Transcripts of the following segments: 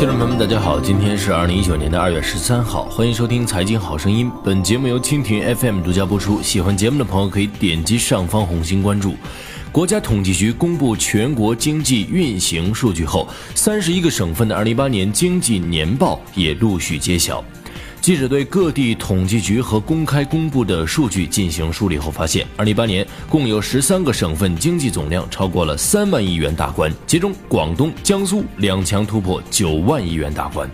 听众朋友们，大家好，今天是二零一九年的二月十三号，欢迎收听《财经好声音》。本节目由蜻蜓 FM 独家播出。喜欢节目的朋友可以点击上方红心关注。国家统计局公布全国经济运行数据后，三十一个省份的二零一八年经济年报也陆续揭晓。记者对各地统计局和公开公布的数据进行梳理后发现，二零一八年共有十三个省份经济总量超过了三万亿元大关，其中广东、江苏两强突破九万亿元大关。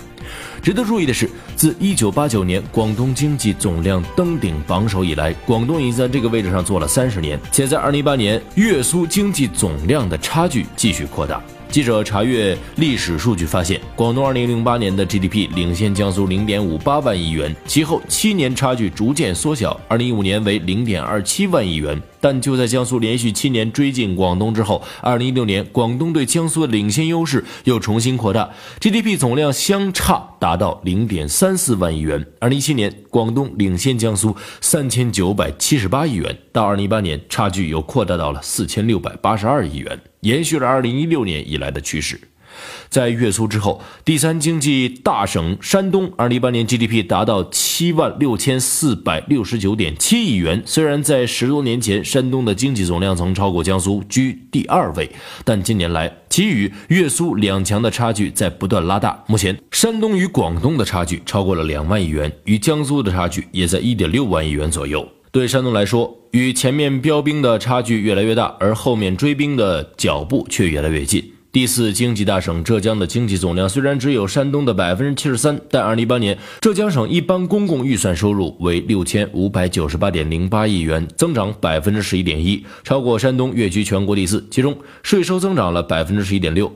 值得注意的是，自一九八九年广东经济总量登顶榜首以来，广东已经在这个位置上坐了三十年，且在二零一八年粤苏经济总量的差距继续扩大。记者查阅历史数据发现，广东2008年的 GDP 领先江苏0.58万亿元，其后七年差距逐渐缩小，2015年为0.27万亿元。但就在江苏连续七年追进广东之后，2016年广东对江苏的领先优势又重新扩大，GDP 总量相差达到0.34万亿元。2017年广东领先江苏3978亿元，到2018年差距又扩大到了4682亿元。延续了2016年以来的趋势，在粤苏之后，第三经济大省山东，2018年 GDP 达到7万6469.7亿元。虽然在十多年前，山东的经济总量曾超过江苏，居第二位，但近年来，其与粤苏两强的差距在不断拉大。目前，山东与广东的差距超过了两万亿元，与江苏的差距也在1.6万亿元左右。对山东来说，与前面标兵的差距越来越大，而后面追兵的脚步却越来越近。第四经济大省浙江的经济总量虽然只有山东的百分之七十三，但二零一八年浙江省一般公共预算收入为六千五百九十八点零八亿元，增长百分之十一点一，超过山东，跃居全国第四。其中税收增长了百分之十一点六，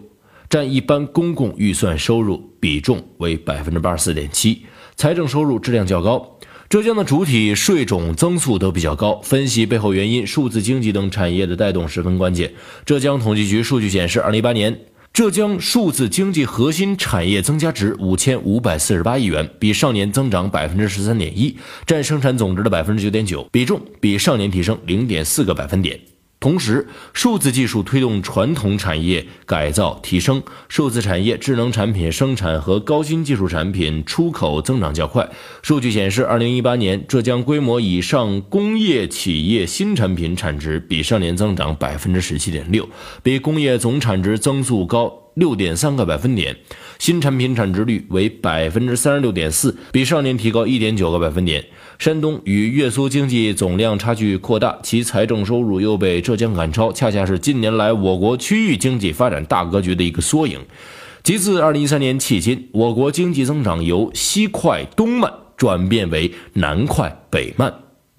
占一般公共预算收入比重为百分之八十四点七，财政收入质量较高。浙江的主体税种增速都比较高，分析背后原因，数字经济等产业的带动十分关键。浙江统计局数据显示，二零一八年浙江数字经济核心产业增加值五千五百四十八亿元，比上年增长百分之十三点一，占生产总值的百分之九点九，比重比上年提升零点四个百分点。同时，数字技术推动传统产业改造提升，数字产业、智能产品生产和高新技术产品出口增长较快。数据显示，二零一八年浙江规模以上工业企业新产品产值比上年增长百分之十七点六，比工业总产值增速高。六点三个百分点，新产品产值率为百分之三十六点四，比上年提高一点九个百分点。山东与粤苏经济总量差距扩大，其财政收入又被浙江赶超，恰恰是近年来我国区域经济发展大格局的一个缩影。即自二零一三年迄今，我国经济增长由西快东慢转变为南快北慢。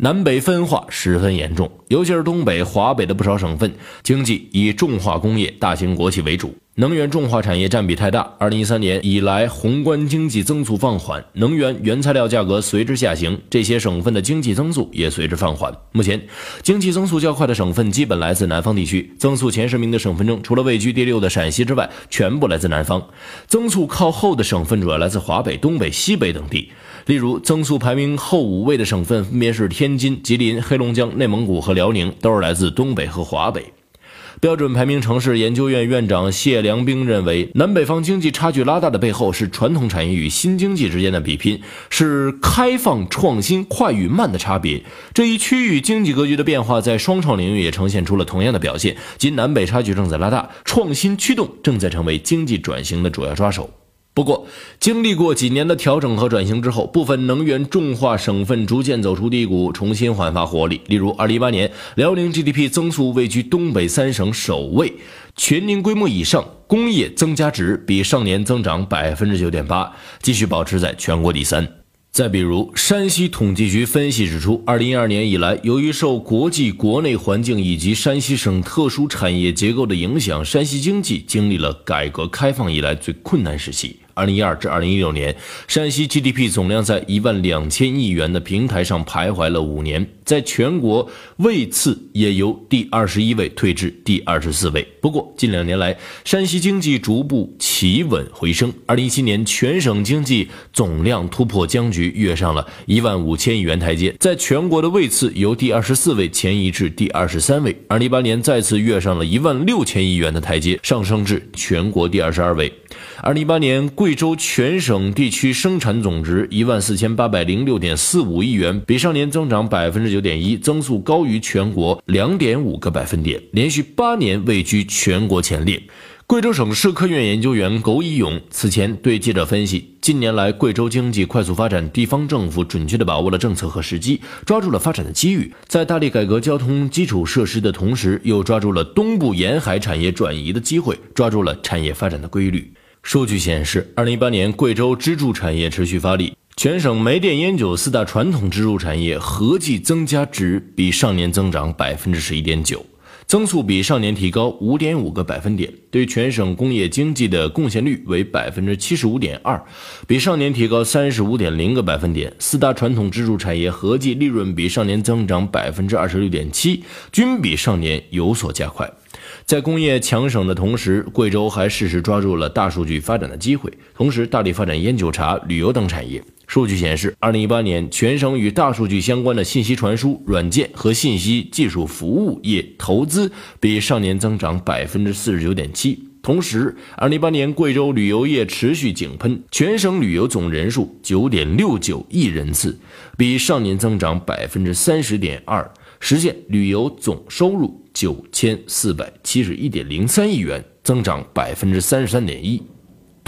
南北分化十分严重，尤其是东北、华北的不少省份，经济以重化工业、大型国企为主，能源重化产业占比太大。二零一三年以来，宏观经济增速放缓，能源原材料价格随之下行，这些省份的经济增速也随之放缓。目前，经济增速较快的省份基本来自南方地区，增速前十名的省份中，除了位居第六的陕西之外，全部来自南方。增速靠后的省份主要来自华北、东北、西北等地。例如，增速排名后五位的省份分别是天津、吉林、黑龙江、内蒙古和辽宁，都是来自东北和华北。标准排名城市研究院院长谢良兵认为，南北方经济差距拉大的背后是传统产业与新经济之间的比拼，是开放创新快与慢的差别。这一区域经济格局的变化，在双创领域也呈现出了同样的表现，即南北差距正在拉大，创新驱动正在成为经济转型的主要抓手。不过，经历过几年的调整和转型之后，部分能源重化省份逐渐走出低谷，重新焕发活力。例如二零一八年辽宁 GDP 增速位居东北三省首位，全年规模以上工业增加值比上年增长百分之九点八，继续保持在全国第三。再比如，山西统计局分析指出，二零一二年以来，由于受国际、国内环境以及山西省特殊产业结构的影响，山西经济经历了改革开放以来最困难时期。二零一二至二零一六年，山西 GDP 总量在一万两千亿元的平台上徘徊了五年，在全国位次也由第二十一位退至第二十四位。不过，近两年来，山西经济逐步企稳回升。二零一七年，全省经济总量突破僵局，跃上了一万五千亿元台阶，在全国的位次由第二十四位前移至第二十三位。二零一八年，再次跃上了一万六千亿元的台阶，上升至全国第二十二位。二零一八年，贵州全省地区生产总值一万四千八百零六点四五亿元，比上年增长百分之九点一，增速高于全国两点五个百分点，连续八年位居全国前列。贵州省社科院研究员苟以勇此前对记者分析，近年来贵州经济快速发展，地方政府准确地把握了政策和时机，抓住了发展的机遇，在大力改革交通基础设施的同时，又抓住了东部沿海产业转移的机会，抓住了产业发展的规律。数据显示，二零一八年贵州支柱产业持续发力，全省煤电烟酒四大传统支柱产业合计增加值比上年增长百分之十一点九。增速比上年提高五点五个百分点，对全省工业经济的贡献率为百分之七十五点二，比上年提高三十五点零个百分点。四大传统支柱产业合计利润比上年增长百分之二十六点七，均比上年有所加快。在工业强省的同时，贵州还适时抓住了大数据发展的机会，同时大力发展烟酒茶、旅游等产业。数据显示，二零一八年全省与大数据相关的信息传输、软件和信息技术服务业投资比上年增长百分之四十九点七。同时，二零一八年贵州旅游业持续井喷，全省旅游总人数九点六九亿人次，比上年增长百分之三十点二，实现旅游总收入九千四百七十一点零三亿元，增长百分之三十三点一。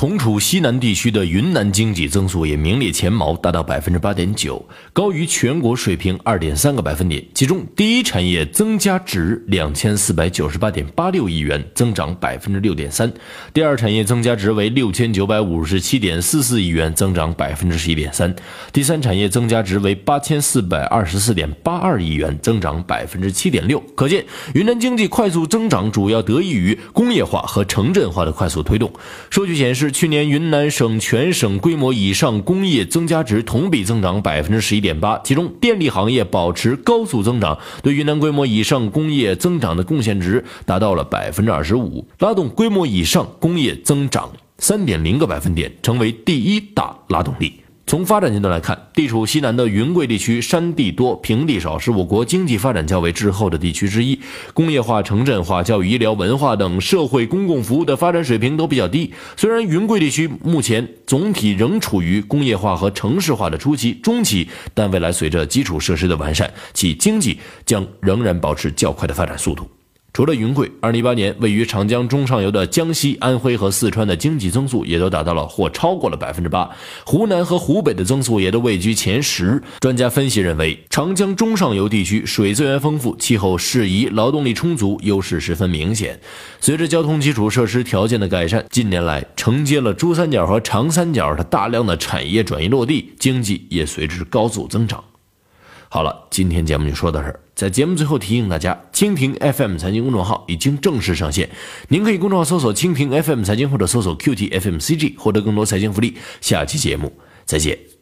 同处西南地区的云南经济增速也名列前茅，达到百分之八点九，高于全国水平二点三个百分点。其中，第一产业增加值两千四百九十八点八六亿元，增长百分之六点三；第二产业增加值为六千九百五十七点四四亿元，增长百分之十一点三；第三产业增加值为八千四百二十四点八二亿元，增长百分之七点六。可见，云南经济快速增长主要得益于工业化和城镇化的快速推动。数据显示。去年云南省全省规模以上工业增加值同比增长百分之十一点八，其中电力行业保持高速增长，对云南规模以上工业增长的贡献值达到了百分之二十五，拉动规模以上工业增长三点零个百分点，成为第一大拉动力。从发展阶段来看，地处西南的云贵地区，山地多，平地少，是我国经济发展较为滞后的地区之一。工业化、城镇化、教育、医疗、文化等社会公共服务的发展水平都比较低。虽然云贵地区目前总体仍处于工业化和城市化的初期、中期，但未来随着基础设施的完善，其经济将仍然保持较快的发展速度。除了云贵，二零一八年位于长江中上游的江西、安徽和四川的经济增速也都达到了或超过了百分之八，湖南和湖北的增速也都位居前十。专家分析认为，长江中上游地区水资源丰富，气候适宜，劳动力充足，优势十分明显。随着交通基础设施条件的改善，近年来承接了珠三角和长三角的大量的产业转移落地，经济也随之高速增长。好了，今天节目就说到这儿。在节目最后提醒大家，蜻蜓 FM 财经公众号已经正式上线，您可以公众号搜索“蜻蜓 FM 财经”或者搜索 “QTFMCG” 获得更多财经福利。下期节目再见。